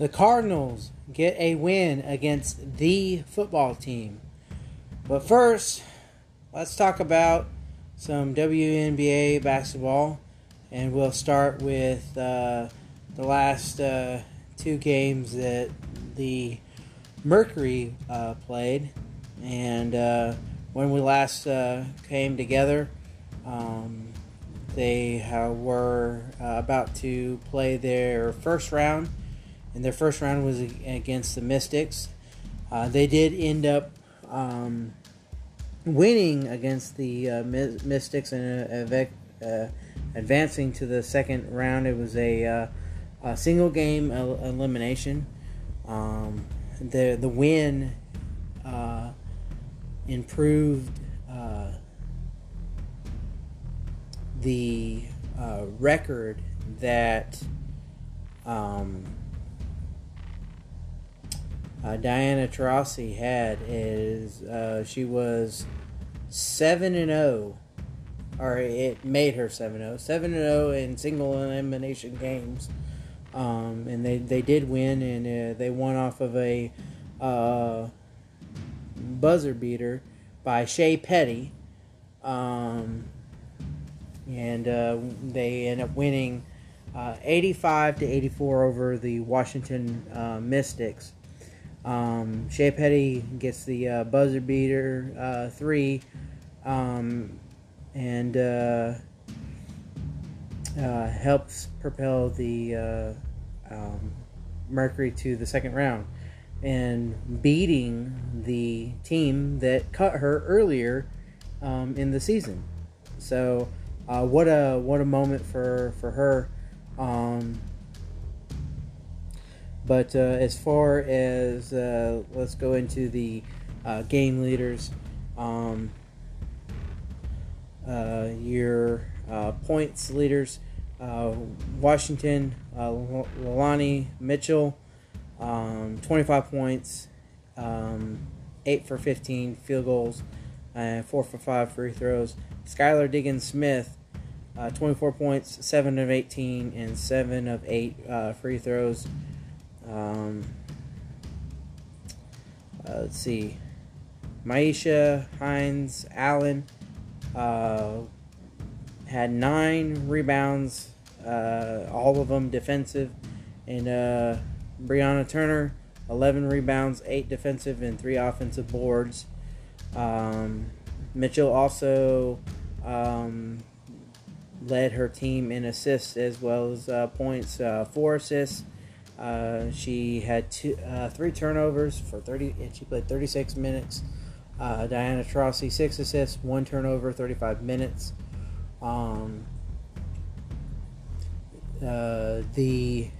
the Cardinals get a win against the football team. But first, let's talk about some WNBA basketball, and we'll start with uh, the last uh, two games that the Mercury uh, played. And uh, when we last uh, came together, um, they uh, were about to play their first round, and their first round was against the Mystics. they did end up um, winning against the uh, Mystics and uh, uh, advancing to the second round. It was a, uh, a single game elimination. Um, the the win uh, improved uh, the record that. Um, uh, Diana Taurasi had is uh, she was seven and zero, oh, or it made her seven zero, seven and zero in single elimination games, um, and they they did win, and uh, they won off of a uh, buzzer beater by Shey Peddy um, and uh, they end up winning. Uh, 85 to 84 over the Washington Mystics. Um, Shey Peddy gets the uh, buzzer beater uh, three, um, and uh, uh helps propel the uh, um, Mercury to the second round, and beating the team that cut her earlier um, in the season. So, uh, what a what a moment for for her. Um, but uh, as far as uh, let's go into the uh, game leaders, um, uh, your uh, points leaders, uh, Washington, Leilani Mitchell, um, 25 points, um, 8 for 15 field goals, and 4 for 5 free throws. Skylar Diggins Smith, 24 points, 7 of 18, and 7 of 8 free throws. Um, uh, let's see. Myisha, Hines Allen uh, had nine rebounds, uh, all of them defensive, and uh, Brianna Turner 11 rebounds, eight defensive, and three offensive boards. Um, Mitchell also um, led her team in assists as well as uh, points, uh, four assists uh, she had two, uh, three turnovers for 30, and she played 36 minutes. Uh, Diana Taurasi, six assists, one turnover, 35 minutes. Um, uh, the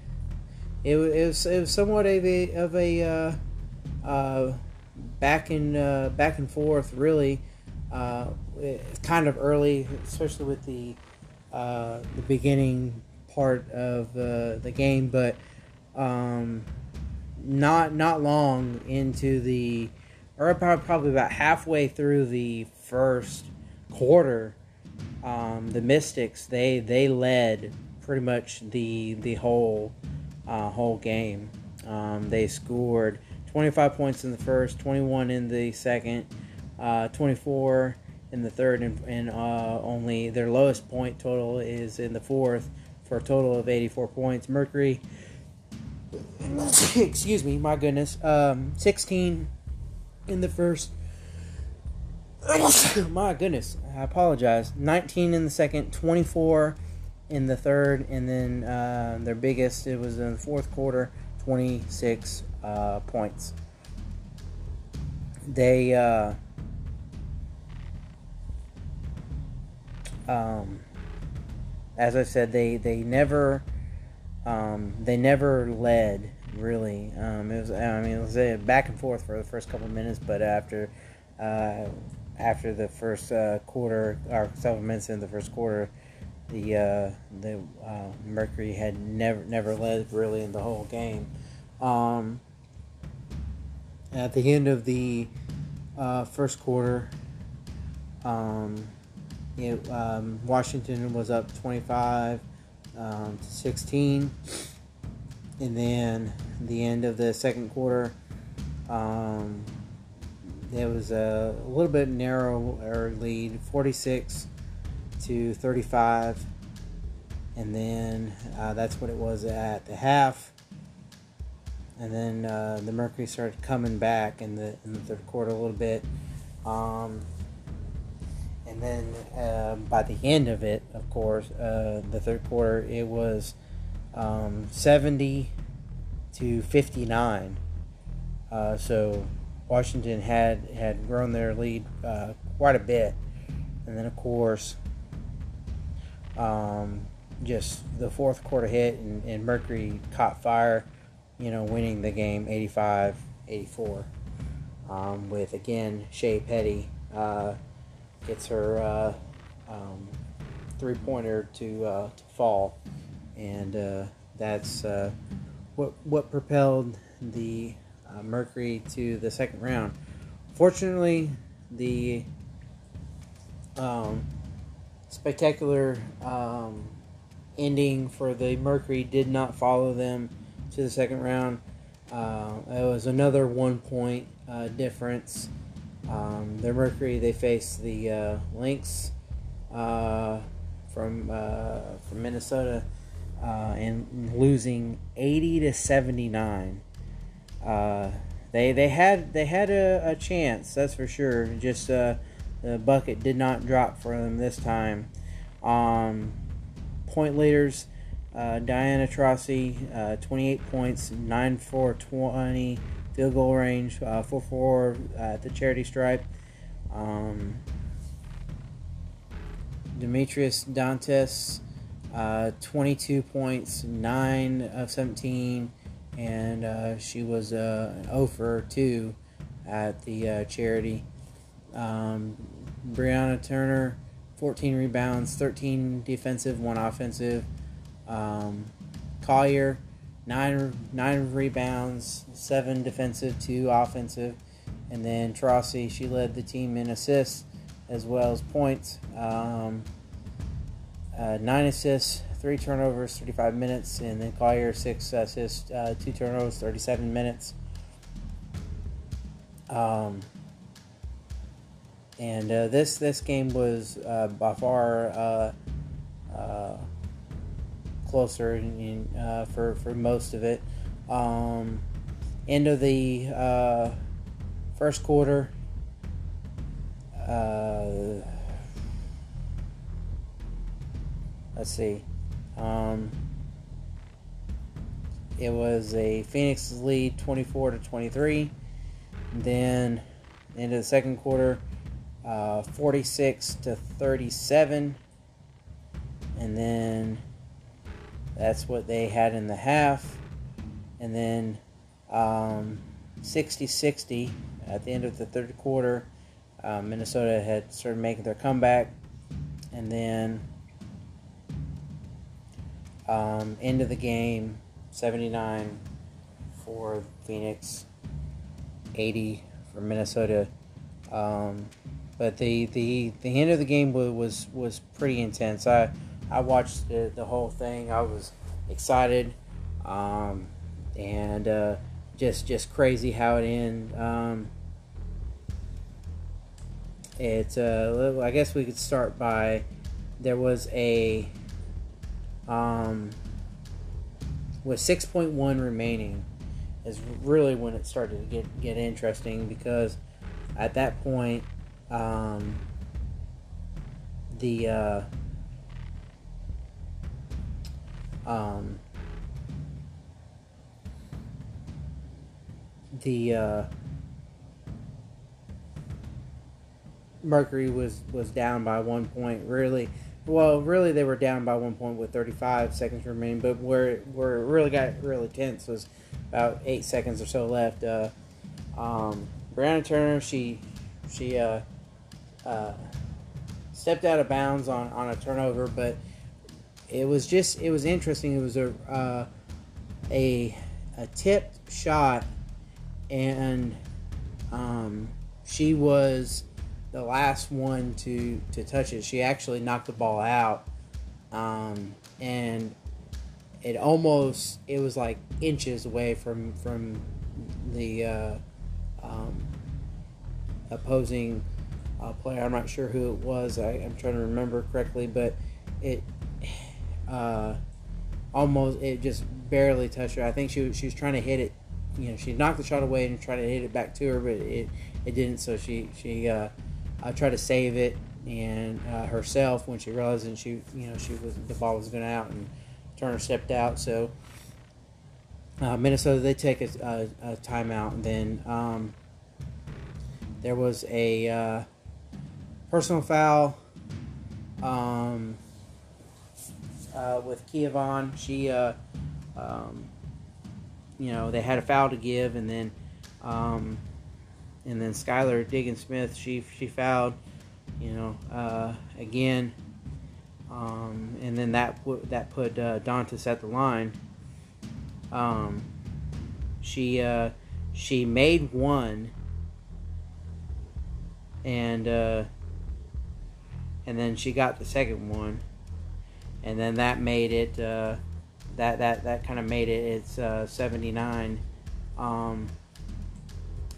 it, it, was it was somewhat of a of a uh, uh, back and back and forth really kind of early, especially with the the beginning part of the game, but um, not not long into the or probably about halfway through the first quarter um, the mystics they they led pretty much the the whole uh, whole game. Um, they scored 25 points in the first 21 in the second uh, 24 in the third and, and uh, only their lowest point total is in the fourth for a total of 84 points. Mercury excuse me, my goodness, um, 16 in the first. my goodness, I apologize. 19 in the second, 24 in the third, and then uh, their biggest, it was in the fourth quarter, 26 uh, points. They, uh, um, as I said, they, they never. Um, they never led really. Um, it was I mean it was a back and forth for the first couple minutes, but after uh, after the first uh, quarter or several minutes in the first quarter, the uh, the uh, Mercury had never never led really in the whole game. Um, at the end of the uh, first quarter, um, it, um, Washington was up twenty five um, to sixteen and then the end of the second quarter, um, it was a, a little bit narrower lead, 46 to 35. And then uh, that's what it was at the half. And then uh, the Mercury started coming back in the in the third quarter a little bit. Um, and then uh, by the end of it, of course, uh, the third quarter, it was um, 70 to 59. Uh, so Washington had had grown their lead uh, quite a bit, and then of course, um, just the fourth quarter hit and, and, Mercury caught fire, you know, winning the game 85-84. Um, with again Shey Peddy uh, gets her uh, um, three pointer to uh, to fall, and uh, that's uh, what what propelled the uh, Mercury to the second round. Fortunately, the um, spectacular um, ending for the Mercury did not follow them to the second round. Uh, it was another one point difference. Um, the Mercury they faced the uh, Lynx uh, from uh, from Minnesota uh, and losing 80 to 79. Uh, they they had they had a, a chance, that's for sure. Just the bucket did not drop for them this time. Um, point leaders, uh, Diana Taurasi, uh, 28 points, 9 4 20, field goal range, uh, 4 4 at the charity stripe. Um, Damiris Dantas, uh, 22 points, 9 of 17, and uh, she was uh, an 0 for 2 at the uh, charity. Um, Brianna Turner, 14 rebounds, 13 defensive, 1 offensive. Um, Collier, 9, nine rebounds, 7 defensive, 2 offensive. And then Taurasi, she led the team in assists as well as points. Um, uh, nine assists, three turnovers, 35 minutes, and then Collier six assists, uh, two turnovers, 37 minutes. Um, and uh, this this game was uh, by far uh, uh, closer in, in, for for most of it. Um, end of the first quarter. let's see. Um, it was a Phoenix lead 24 to 23. Then into the second quarter, uh, 46 to 37. And then that's what they had in the half. And then um, 60 60 at the end of the third quarter. Uh, Minnesota had started making their comeback. And then um, end of the game, 79 for Phoenix, 80 for Minnesota. Um, but the, the the end of the game was, was pretty intense. I I watched the, the whole thing. I was excited, um, and uh, just just crazy how it ended. Um, it uh, I guess we could start by there was a um, with 6.1 remaining is really when it started to get, get interesting because at that point um, the uh, um, the uh, Mercury was was down by one point really well, really, they were down by one point with 35 seconds remaining, but where where it really got really tense was about eight seconds or so left. Uh, um, Brianna Turner, she she uh, uh, stepped out of bounds on, on a turnover, but it was just it was interesting. It was a uh, a a tipped shot, and um, she was the last one to to touch it. She actually knocked the ball out, um, and it almost it was like inches away from from the uh, um, opposing uh, player. I'm not sure who it was. I, I'm trying to remember correctly, but uh, almost it just barely touched her. I think she was, she was trying to hit it. You know, she knocked the shot away and tried to hit it back to her, but it it didn't. So she she uh, uh, tried to save it and uh, herself when she realized and she you know she was the ball was going out and Turner stepped out. So uh, Minnesota they take a, a, a timeout and then um, there was a uh, personal foul um, uh, with Kia Vaughn. She, uh, um, you know, they had a foul to give, and then, um, and then Skylar Diggins Smith, she she fouled, you know, uh, again, um, and then that put that put uh, Dantas at the line. Um, she uh, she made one and uh, and then she got the second one, and then that made it uh, that that that kind of made it it's uh, 79 um,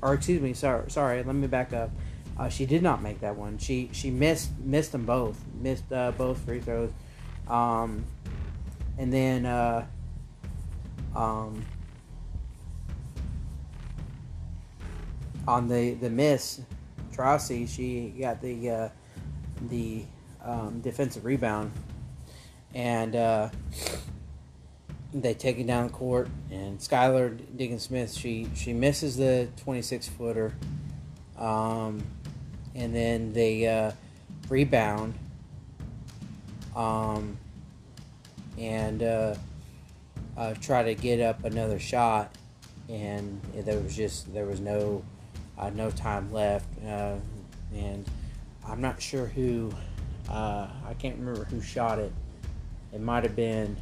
or excuse me sorry sorry let me back up. Uh, she did not make that one. She she missed missed them both missed uh, both free throws. Um, and then uh, um, on the the miss Taurasi, she got the uh, the um, defensive rebound, and uh, they take it down court. And Skylar Diggins Smith, she she misses the 26 footer, um, and then they uh, rebound, um, and uh, uh, try to get up another shot, and there was just there was no uh, no time left, uh, and I'm not sure who. Uh, I can't remember who shot it. It might have been.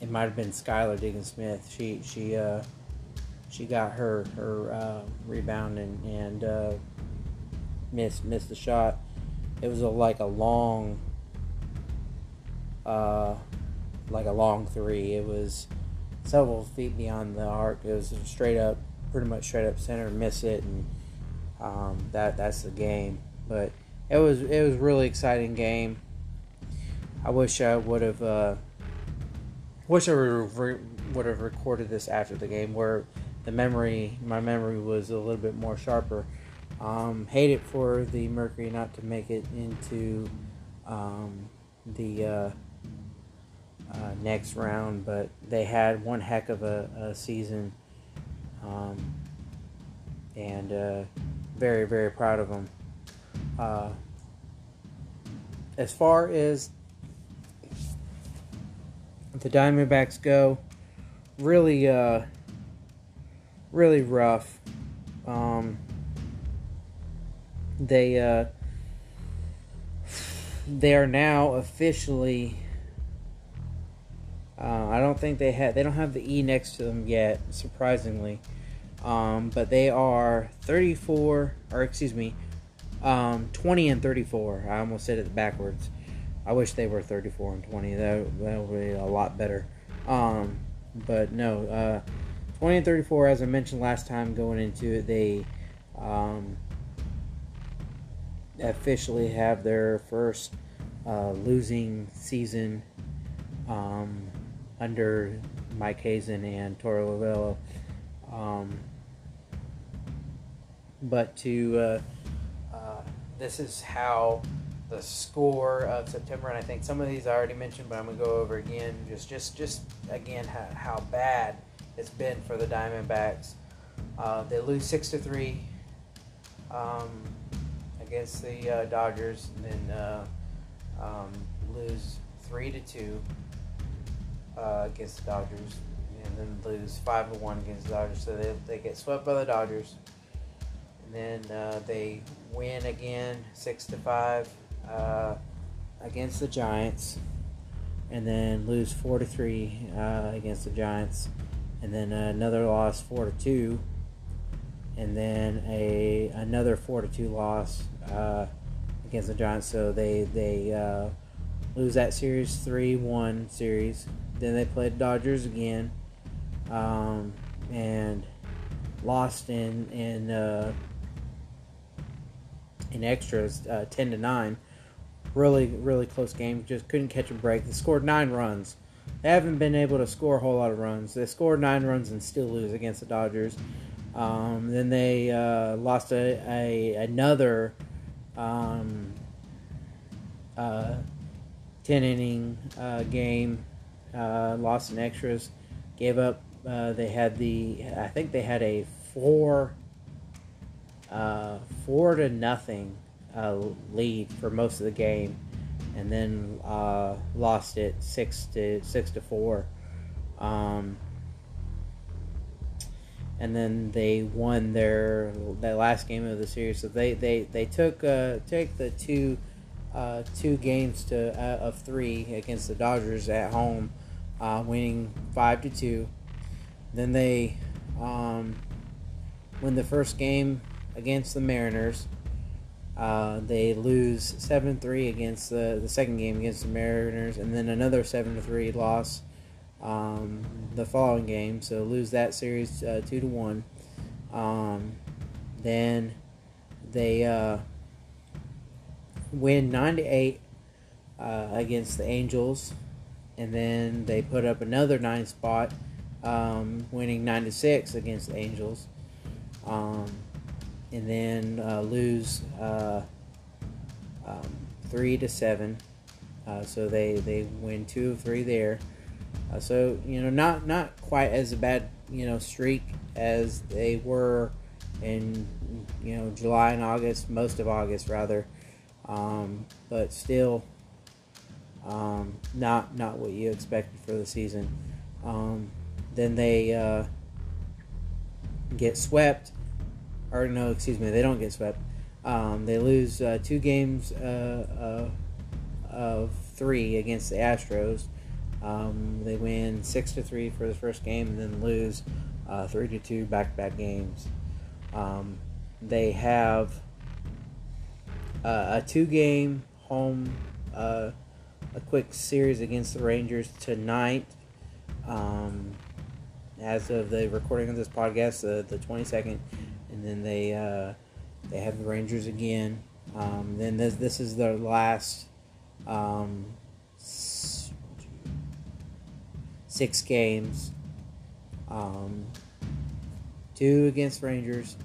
It might have been Skylar Diggins Smith. She she uh, she got her her uh, rebound and and uh, missed missed the shot. It was a, like a long. Uh, like a long three. It was several feet beyond the arc. It was straight up pretty much straight up center, miss it, and um, that that's the game. But it was it was really exciting game. I wish I would have uh, wish I would have recorded this after the game, where the memory my memory was a little bit more sharper. Um, hate it for the Mercury not to make it into um, the uh, uh, next round, but they had one heck of a, a season um, and uh, very, very proud of them. Uh, as far as the Diamondbacks go, really, uh, really rough. Um, they uh, they are now officially uh, I don't think they had they don't have the E next to them yet, surprisingly. Um, but they are 34 or excuse me, um, 20 and 34. I almost said it backwards. I wish they were 34 and 20. That would be a lot better. Um, but no, uh, 20 and 34. As I mentioned last time, going into it, they um, officially have their first uh, losing season um, under Mike Hazen and Torey Lovullo. Um, but to uh, uh, this is how the score of September, and I think some of these I already mentioned, but I'm gonna go over again. Just, just, just again how, how bad it's been for the Diamondbacks. Uh, they lose six to three um, against the uh, Dodgers, and then uh, um, lose three to two uh, against the Dodgers, and then lose five to one against the Dodgers. So they, they get swept by the Dodgers, and then uh, they win again six to five uh, against the Giants, and then lose four to three uh, against the Giants, and then another loss four to two, and then a another four to two loss uh, against the Giants. So they they uh, lose that series 3 1 series. Then they played Dodgers again um, and lost in, in, uh, in extras uh, 10 to 9. Really, really close game. Just couldn't catch a break. They scored nine runs. They haven't been able to score a whole lot of runs. They scored nine runs and still lose against the Dodgers. Um, then they uh, lost a, a another um, uh, ten inning uh, game, uh, lost in extras, gave up. Uh, they had the I think they had a four uh, four to nothing lead for most of the game, and then lost it six to six to four. Um, and then they won their that last game of the series. So they they they took uh, took the two uh, two games to uh, of three against the Dodgers at home, uh, winning five to two. Then they um, win the first game against the Mariners. Uh, they lose seven three against the the second game against the Mariners, and then another seven to three loss um, the following game, so lose that series uh, two to one. Um, then they uh, win nine to eight uh, against the Angels, and then they put up another nine spot, um, winning nine to six against the Angels, um, and then uh, lose uh, um, three to seven. Uh, so they, they win two of three there. Uh, so you know, not not quite as a bad you know streak as they were in you know July and August, most of August rather, um, but still um, not not what you expected for the season. Um, then they uh, get swept, or no, excuse me, they don't get swept. Um, they lose uh, two games uh, uh of three against the Astros. Um, they win six to three for the first game, and then lose uh, three to two back-to-back games. Um, they have uh, a two-game home, uh, a quick series against the Rangers tonight. Um, as of the recording of this podcast, the the twenty second, and then they uh, they have the Rangers again. Um, then this this is their last um, six games. Um, two against Rangers,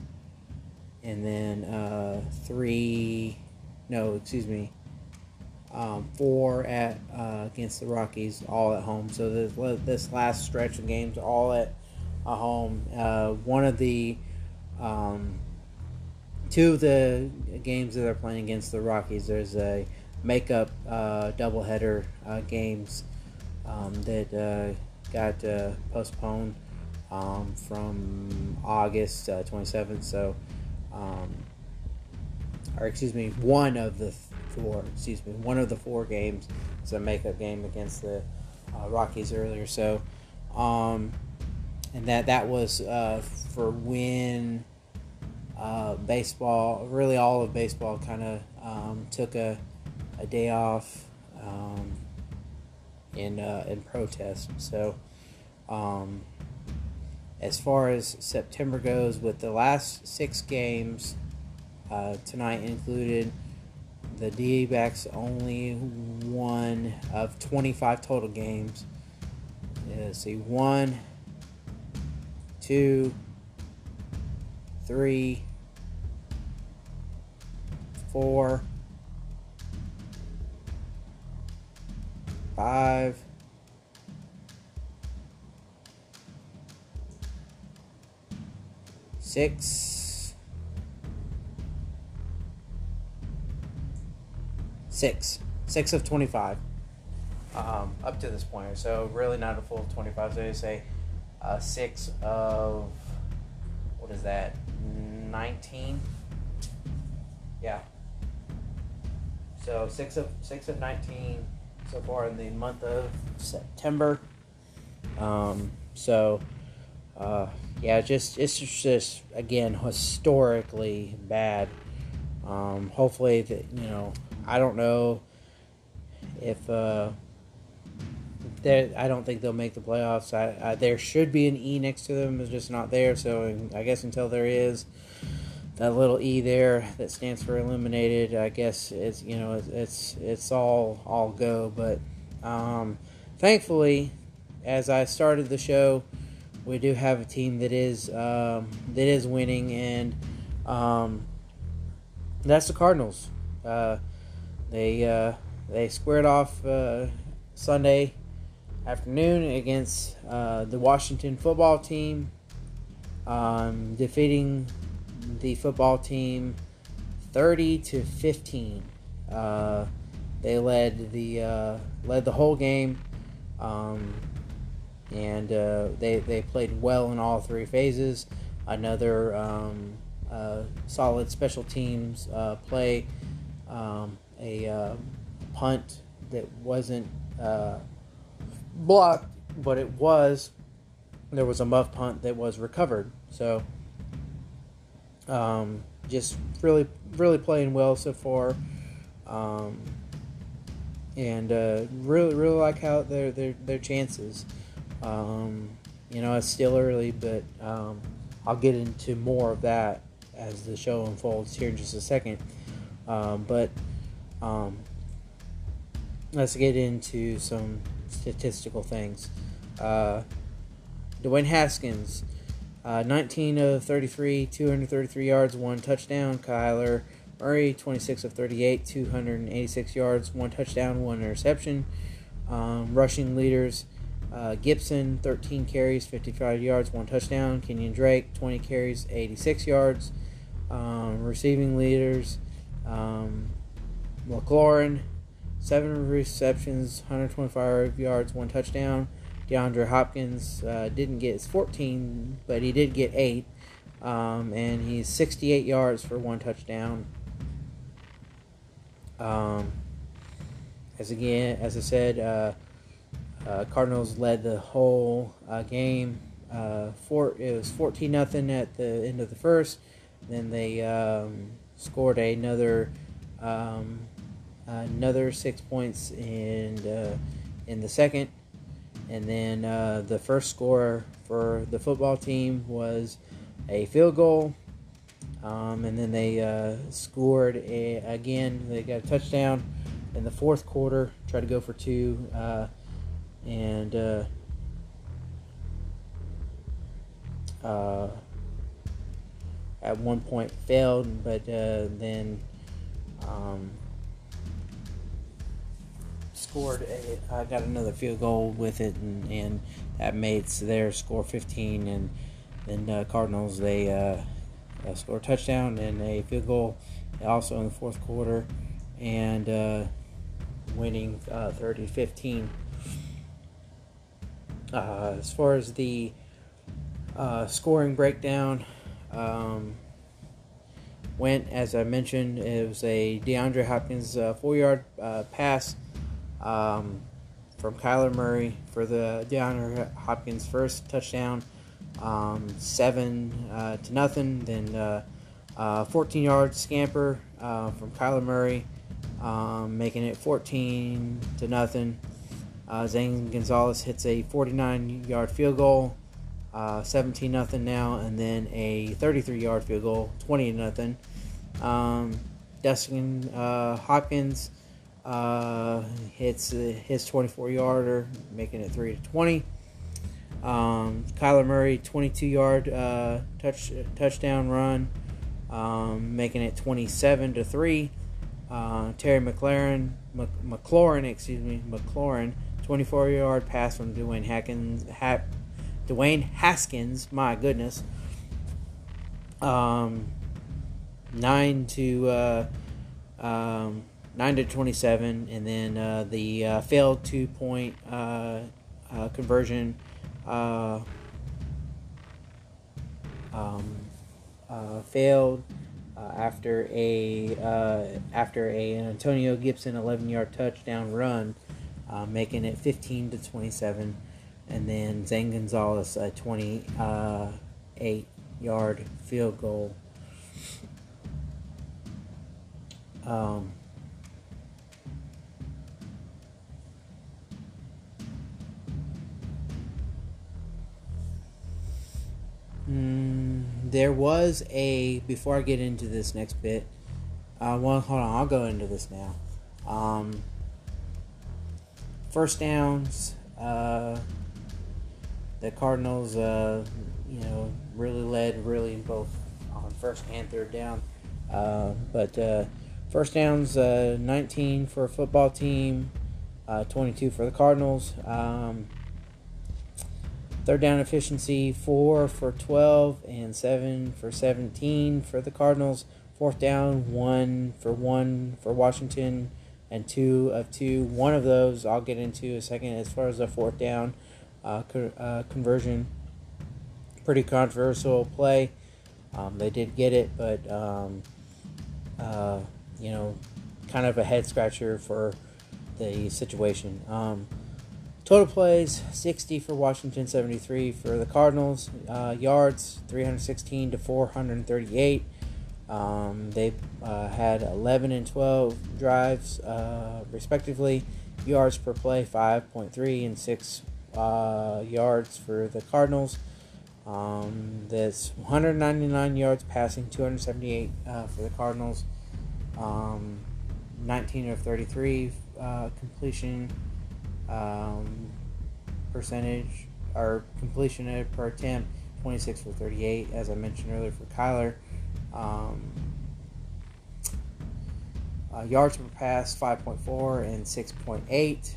and then uh, three. No, excuse me. Um, four at uh, against the Rockies, all at home. So this, this last stretch of games, all at a home. Uh, one of the um, two of the games that they're playing against the Rockies, there's a makeup uh, doubleheader uh, games um, that uh, got uh, postponed um, from August uh, 27th. So, um, or excuse me, one of the four, excuse me, one of the four games is a makeup game against the uh, Rockies earlier. So, um, and that that was uh, for when uh, baseball, really all of baseball, kind of um, took a, a day off. Um, in uh, in protest. So, um, as far as September goes, with the last six games uh, tonight included, the D backs only one of 25 total games. Let's see, one, two, three, four five, six, six, six of 25 um, up to this point. So really not a full 25. So they say uh, six of, what is that, 19? Yeah. So six of six of 19 so far in the month of September. Um, so, uh, yeah, just it's just again historically bad. Um, hopefully that you know I don't know if uh, I don't think they'll make the playoffs. I, I, there should be an E next to them, it's just not there. So I guess until there is that little E there that stands for eliminated, I guess it's you know it's it's, it's all all go. But um, thankfully, as I started the show, we do have a team that is um, that is winning, and um, that's the Cardinals. Uh, they uh, they squared off uh, Sunday afternoon against uh, the Washington football team, um, defeating the football team 30 to 15. Uh, they led the uh, led the whole game, um, and uh, they they played well in all three phases. Another um, uh, solid special teams play, um, a punt that wasn't blocked, but it was there was a muff punt that was recovered. So um, just really really playing well so far. Um, and uh, really really like how their their their chances. Um, you know, it's still early, but um, I'll get into more of that as the show unfolds here in just a second. Um, but um, let's get into some statistical things. Uh, Dwayne Haskins, uh, 19 of 33, 233 yards, one touchdown. Kyler Murray, 26 of 38, 286 yards, one touchdown, one interception. Um, rushing leaders, uh, Gibson, 13 carries, 55 yards, one touchdown. Kenyon Drake, 20 carries, 86 yards. Um, receiving leaders, um, McLaurin, seven receptions, 125 yards, one touchdown. DeAndre Hopkins uh, didn't get his 14, but he did get eight, um, and he's 68 yards for one touchdown. Um, as again, as I said, uh, uh, Cardinals led the whole uh, game. Uh, four, it was 14 nothing at the end of the first. Then they um, scored another um, another six points in uh, in the second, and then uh, the first score for the football team was a field goal, um, and then they uh, scored a, again. They got a touchdown in the fourth quarter. Tried to go for two, uh, and. Uh, uh, at one point failed, but then um, scored. A, I got another field goal with it, and, and that made their score 15. And then uh, Cardinals they uh, uh, scored a touchdown and a field goal, also in the fourth quarter, and uh, winning uh, 30 15. Uh, as far as the scoring breakdown. Um, went as I mentioned. It was a DeAndre Hopkins uh, four-yard uh, pass um, from Kyler Murray for the DeAndre Hopkins first touchdown, um, seven uh, to nothing. Then uh, uh, 14 yard scamper uh, from Kyler Murray, um, making it 14 to nothing. Uh, Zane Gonzalez hits a 49 yard field goal, uh, 17 nothing now, and then a 33 yard field goal, 20 nothing. Um, Dustin Hopkins uh, hits his 24 yarder, making it 3 to 20. Um, Kyler Murray, 22 yard uh, touch touchdown run, um, making it 27 to 3. Uh, Terry McLaurin, McLaurin, excuse me, McLaurin, 24 yard pass from Dwayne Haskins. Ha- Dwayne Haskins, my goodness. Um, nine to uh, um, 9 to 27, and then uh, the uh, failed two point uh, uh conversion uh, um, uh, failed after a after a Antonio Gibson 11 yard touchdown run, making it 15 to 27, and then Zane Gonzalez a 28 yard field goal. Um, there was a before I get into this next bit. Uh, well, hold on, I'll go into this now. Um, first downs. Uh, the Cardinals, uh, you know, really led really both on first and third down. Uh, but uh, first downs, uh, 19 for a football team, uh, 22 for the Cardinals. Um, third down efficiency, 4 for 12 and 7 for 17 for the Cardinals. Fourth down, 1 for 1 for Washington and 2 of 2. One of those I'll get into a second as far as the fourth down uh, co- uh, conversion. Pretty controversial play. Um, they did get it, but um, uh, you know, kind of a head scratcher for the situation. Um, total plays 60 for Washington, 73 for the Cardinals. Uh, yards 316 to 438. Um, they uh, had 11 and 12 drives, uh, respectively. Yards per play 5.3 and 6 uh, yards for the Cardinals. Um, that's 199 yards passing, 278 uh, for the Cardinals. Um, 19 of 33 uh, completion um, percentage or completion per attempt, 26 for 38, as I mentioned earlier for Kyler. Um, uh, yards per pass, 5.4 and 6.8.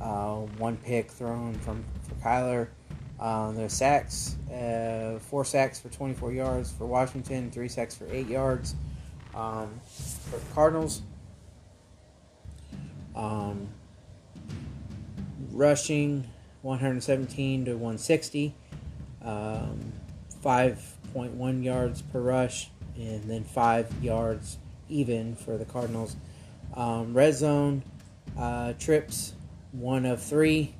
Uh, one pick thrown from for Kyler. Uh, the sacks, uh, four sacks for 24 yards for Washington, three sacks for eight yards um, for the Cardinals. Um, rushing 117 to 160, um, 5.1 yards per rush, and then five yards even for the Cardinals. Um, red zone uh, trips, one of three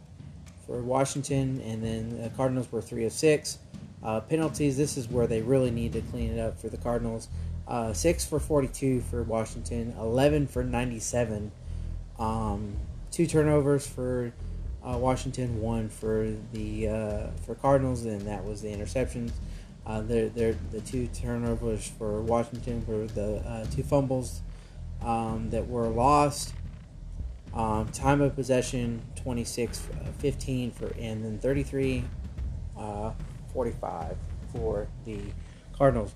for Washington, and then the Cardinals were three of six. Uh, penalties, this is where they really need to clean it up for the Cardinals. Uh, six for 42 for Washington, 11 for 97. Um, two turnovers for uh, Washington, one for the uh, for Cardinals, and that was the interceptions. Uh, they're, they're, the two turnovers for Washington were the uh, two fumbles um, that were lost. Um, time of possession 26 uh, 15 for and then 33 uh, 45 for the Cardinals.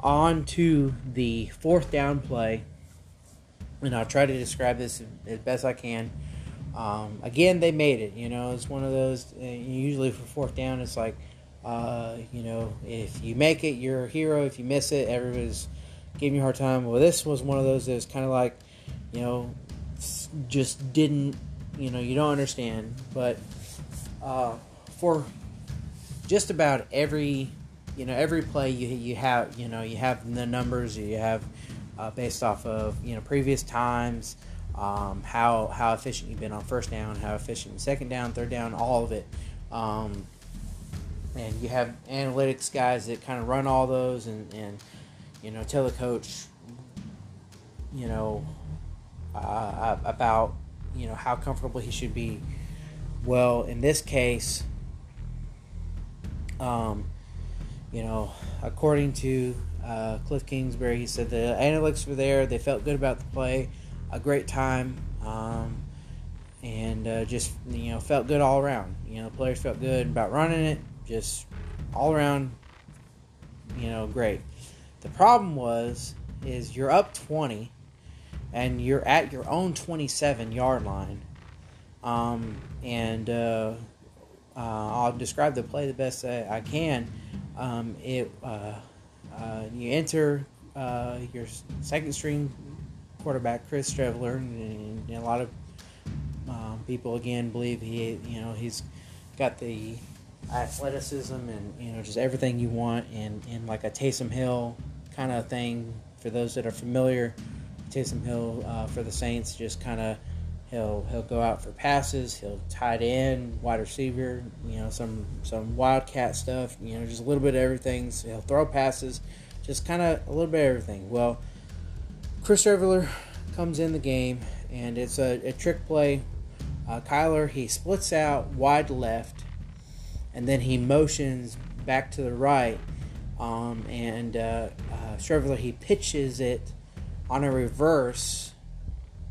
On to the fourth down play, and I'll try to describe this as best I can. Um, again, they made it. You know, it's one of those. Uh, usually for fourth down, it's like, uh, you know, if you make it, you're a hero. If you miss it, everybody's giving you a hard time. Well, this was one of those that's kind of like, you know, just didn't, you know, you don't understand. But uh, for just about every, you know, every play you you have, you know, you have the numbers you have uh, based off of you know previous times, um, how how efficient you've been on first down, how efficient second down, third down, all of it. Um, and you have analytics guys that kind of run all those and, and you know tell the coach you know uh, about you know how comfortable he should be. Well, in this case, um, you know, according to uh, Cliff Kingsbury, he said the analytics were there. They felt good about the play, a great time, um, and uh, just you know felt good all around. You know, the players felt good about running it, just all around. You know, great. The problem was is you're up twenty and you're at your own 27 yard line. Um, and uh, uh, I'll describe the play the best I can. Um, it uh, uh you enter uh, your second string quarterback Chris Streveler, and, and a lot of um, people again believe he you know he's got the athleticism and you know just everything you want and in like a Taysom Hill kind of thing for those that are familiar Taysom Hill uh, for the Saints just kind of he'll he'll go out for passes. He'll tight end, wide receiver, you know, some some wildcat stuff. You know, just a little bit of everything. So he'll throw passes, just kind of a little bit of everything. Well, Chris Streveler comes in the game, and it's a, a trick play. Uh, Kyler he splits out wide left, and then he motions back to the right, um, and uh, uh, he pitches it on a reverse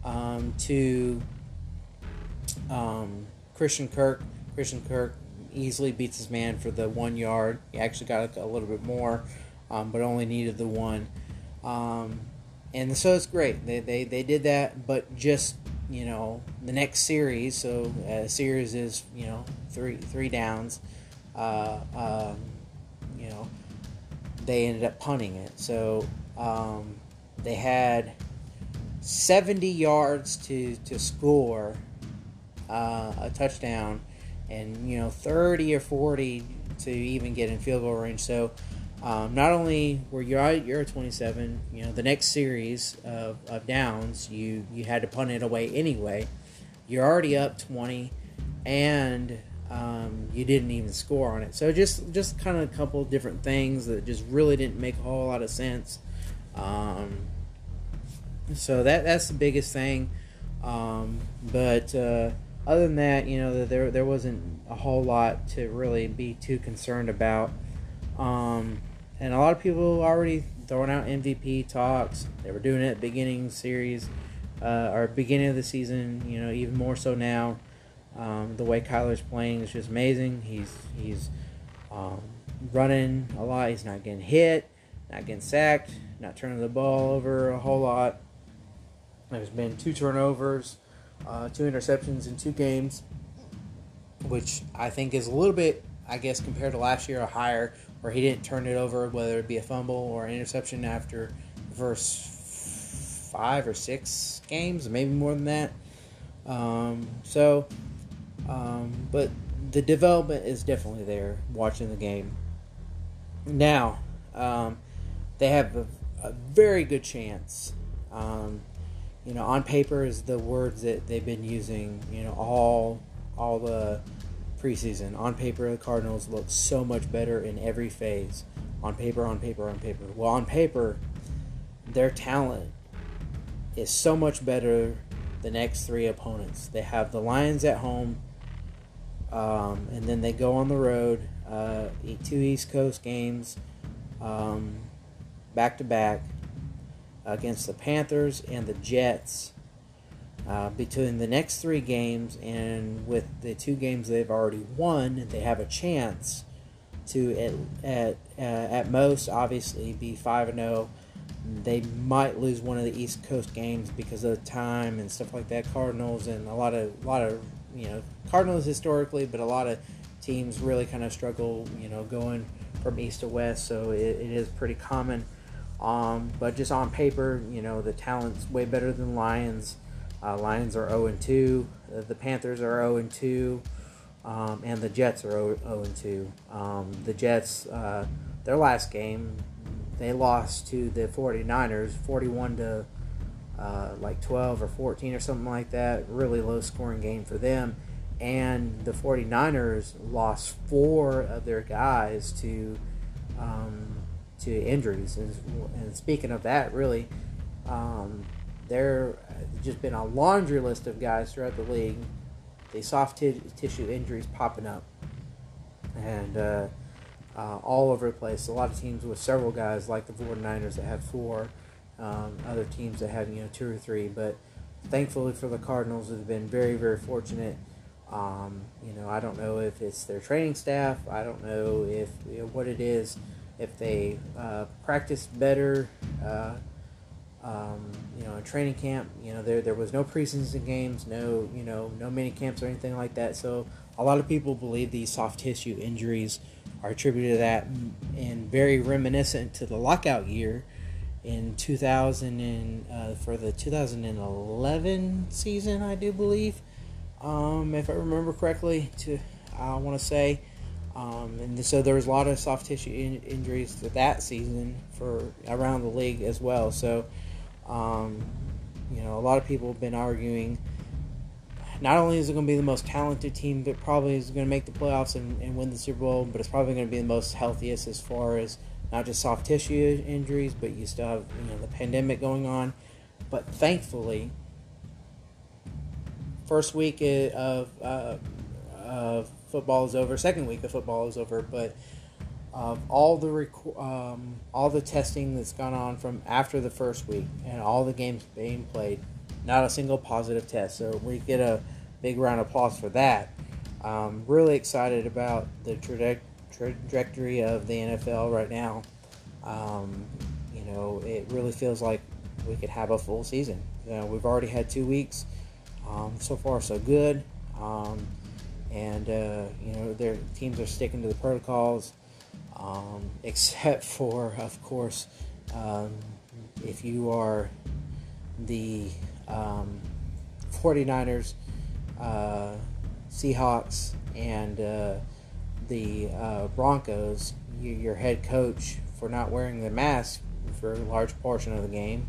um, to um, Christian Kirk. Christian Kirk easily beats his man for the one yard. He actually got a little bit more, um, but only needed the one. And so it's great. They, they, they did that, but just you know the next series. So uh, series is you know three three downs. Uh, um, you know they ended up punting it. So um, they had 70 yards to to score uh, a touchdown, and you know 30 or 40 to even get in field goal range. So um, not only were you at your 27, you know the next series of, of downs you you had to punt it away anyway. You're already up 20, and um, you didn't even score on it. So just just kind of a couple different things that just really didn't make a whole lot of sense. Um, so that that's the biggest thing. Um, but uh, other than that, you know, there there wasn't a whole lot to really be too concerned about. Um, and a lot of people already throwing out MVP talks. They were doing it at the beginning series uh, or beginning of the season. You know, even more so now. Um, the way Kyler's playing is just amazing. He's he's um, running a lot. He's not getting hit, not getting sacked, not turning the ball over a whole lot. There's been two turnovers, uh, two interceptions in two games, which I think is a little bit, I guess, compared to last year, a higher, where he didn't turn it over, whether it be a fumble or an interception after the first five or six games, maybe more than that. Um, so um, but the development is definitely there watching the game. Now, um, they have a, a, very good chance. Um, you know, on paper is the words that they've been using. You know, all all the preseason. On paper, the Cardinals look so much better in every phase. On paper, on paper, on paper. Well, on paper, their talent is so much better the next three opponents. They have the Lions at home, um, and then they go on the road, uh, two East Coast games, back to back against the Panthers and the Jets. Uh, between the next three games and with the two games they've already won, they have a chance to at at uh, at most obviously be five and zero. Oh. They might lose one of the East Coast games because of the time and stuff like that. Cardinals and a lot of a lot of you know Cardinals historically, but a lot of teams really kind of struggle, you know, going from east to west. So it, it is pretty common. Um, but just on paper, you know, the talent's way better than Lions. Uh, Lions are 0 and 2. Uh, the Panthers are 0 and 2. Um, and the Jets are 0, 0 and 2. Um, the Jets, uh, their last game, they lost to the 49ers 41 to uh, like 12 or 14 or something like that. Really low scoring game for them. And the 49ers lost four of their guys to um, to injuries. And, and, speaking of that, really, um, there just been a laundry list of guys throughout the league. The soft t- tissue injuries popping up, and uh, uh, all over the place. A lot of teams with several guys, like the 49ers, that have four um, other teams that have you know two or three. But thankfully for the Cardinals, have been very very fortunate. Um, you know, I don't know if it's their training staff. I don't know if you know, what it is. If they uh, practice better, uh, um, you know, in training camp, you know, there there was no preseason games, no you know, no mini camps or anything like that. So a lot of people believe these soft tissue injuries are attributed to that, and very reminiscent to the lockout year in 2000 and uh, for the 2011 season, I do believe, um, if I remember correctly. To I want to say, um, and so there was a lot of soft tissue in- injuries to that season for around the league as well. So, um, you know, a lot of people have been arguing. Not only is it going to be the most talented team, but probably is going to make the playoffs and, and win the Super Bowl, but it's probably going to be the most healthiest as far as not just soft tissue injuries, but you still have you know the pandemic going on. But thankfully, first week of uh, of football is over. Second week of football is over, but of all the rec- um, all the testing that's gone on from after the first week and all the games being played. Not a single positive test. So we get a big round of applause for that. Um, really excited about the traje- trajectory of the NFL right now. Um, you know, it really feels like we could have a full season. You know, we've already had two weeks. Um, so far, so good. Um, and uh, you know, their teams are sticking to the protocols, um, except for, of course, um, if you are the 49ers, um, uh, Seahawks, and uh, the uh, Broncos, you, your head coach for not wearing the mask for a large portion of the game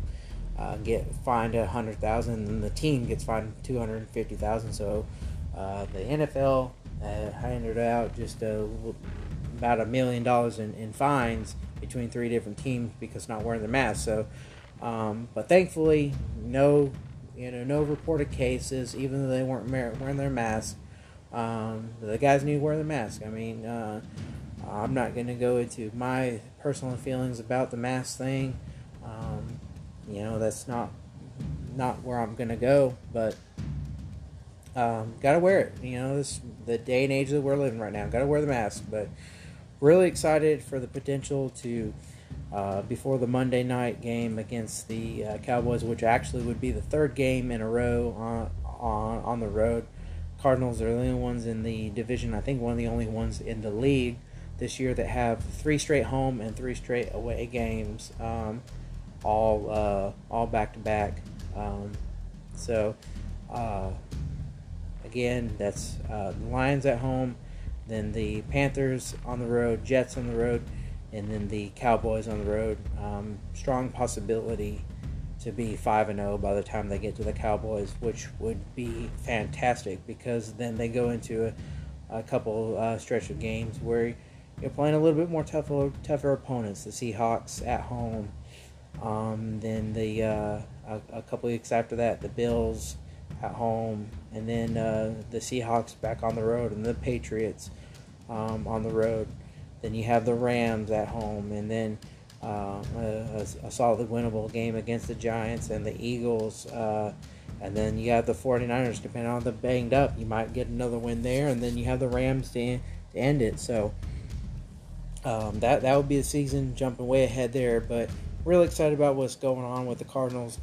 uh, get fined a hundred thousand, and the team gets fined two hundred fifty thousand. So uh, the NFL uh, handed out just a, about a million dollars in, in fines between three different teams because not wearing their mask. So, um, but thankfully, no, you know, no reported cases, even though they weren't wearing their mask. Um, the guys need to wear the mask. I mean, uh, I'm not going to go into my personal feelings about the mask thing. Um, you know, that's not not where I'm gonna go, but um, gotta wear it. You know, this the day and age that we're living right now. Gotta wear the mask, but really excited for the potential to uh, before the Monday night game against the uh, Cowboys, which actually would be the third game in a row on on on the road. Cardinals are the only ones in the division. I think one of the only ones in the league this year that have three straight home and three straight away games. Um, all uh, all back to back. Um, so uh, again, that's uh, the Lions at home, then the Panthers on the road, Jets on the road, and then the Cowboys on the road. Um, strong possibility to be five and zero oh by the time they get to the Cowboys, which would be fantastic because then they go into a, a couple uh, stretch of games where you're playing a little bit more tougher tougher opponents. The Seahawks at home um, then the uh, a, a, couple weeks after that, the Bills at home, and then uh, the Seahawks back on the road, and the Patriots um, on the road. Then you have the Rams at home, and then uh, a, a, solid winnable game against the Giants and the Eagles. Uh, and then you have the 49ers, depending on the banged up, you might get another win there, and then you have the Rams to, to end it. So um, that that would be the season jumping way ahead there, but really excited about what's going on with the Cardinals.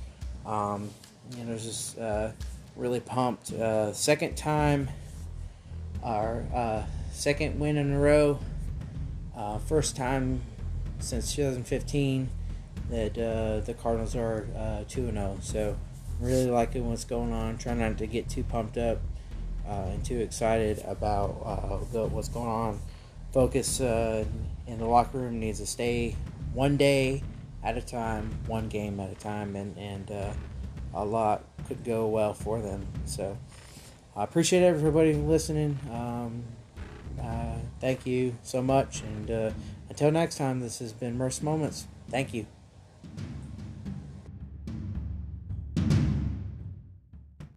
Um, you know, just uh, really pumped. Uh, second time, our uh, second win in a row. Uh, first time since 2015 that uh, the Cardinals are uh, two and zero. Oh. So really liking what's going on. Trying not to get too pumped up and too excited about what's going on. Focus in the locker room needs to stay one day at a time, one game at a time, and and uh, a lot could go well for them. So I appreciate everybody listening. Um, uh, thank you so much, and uh, until next time, this has been Merce Moments. Thank you.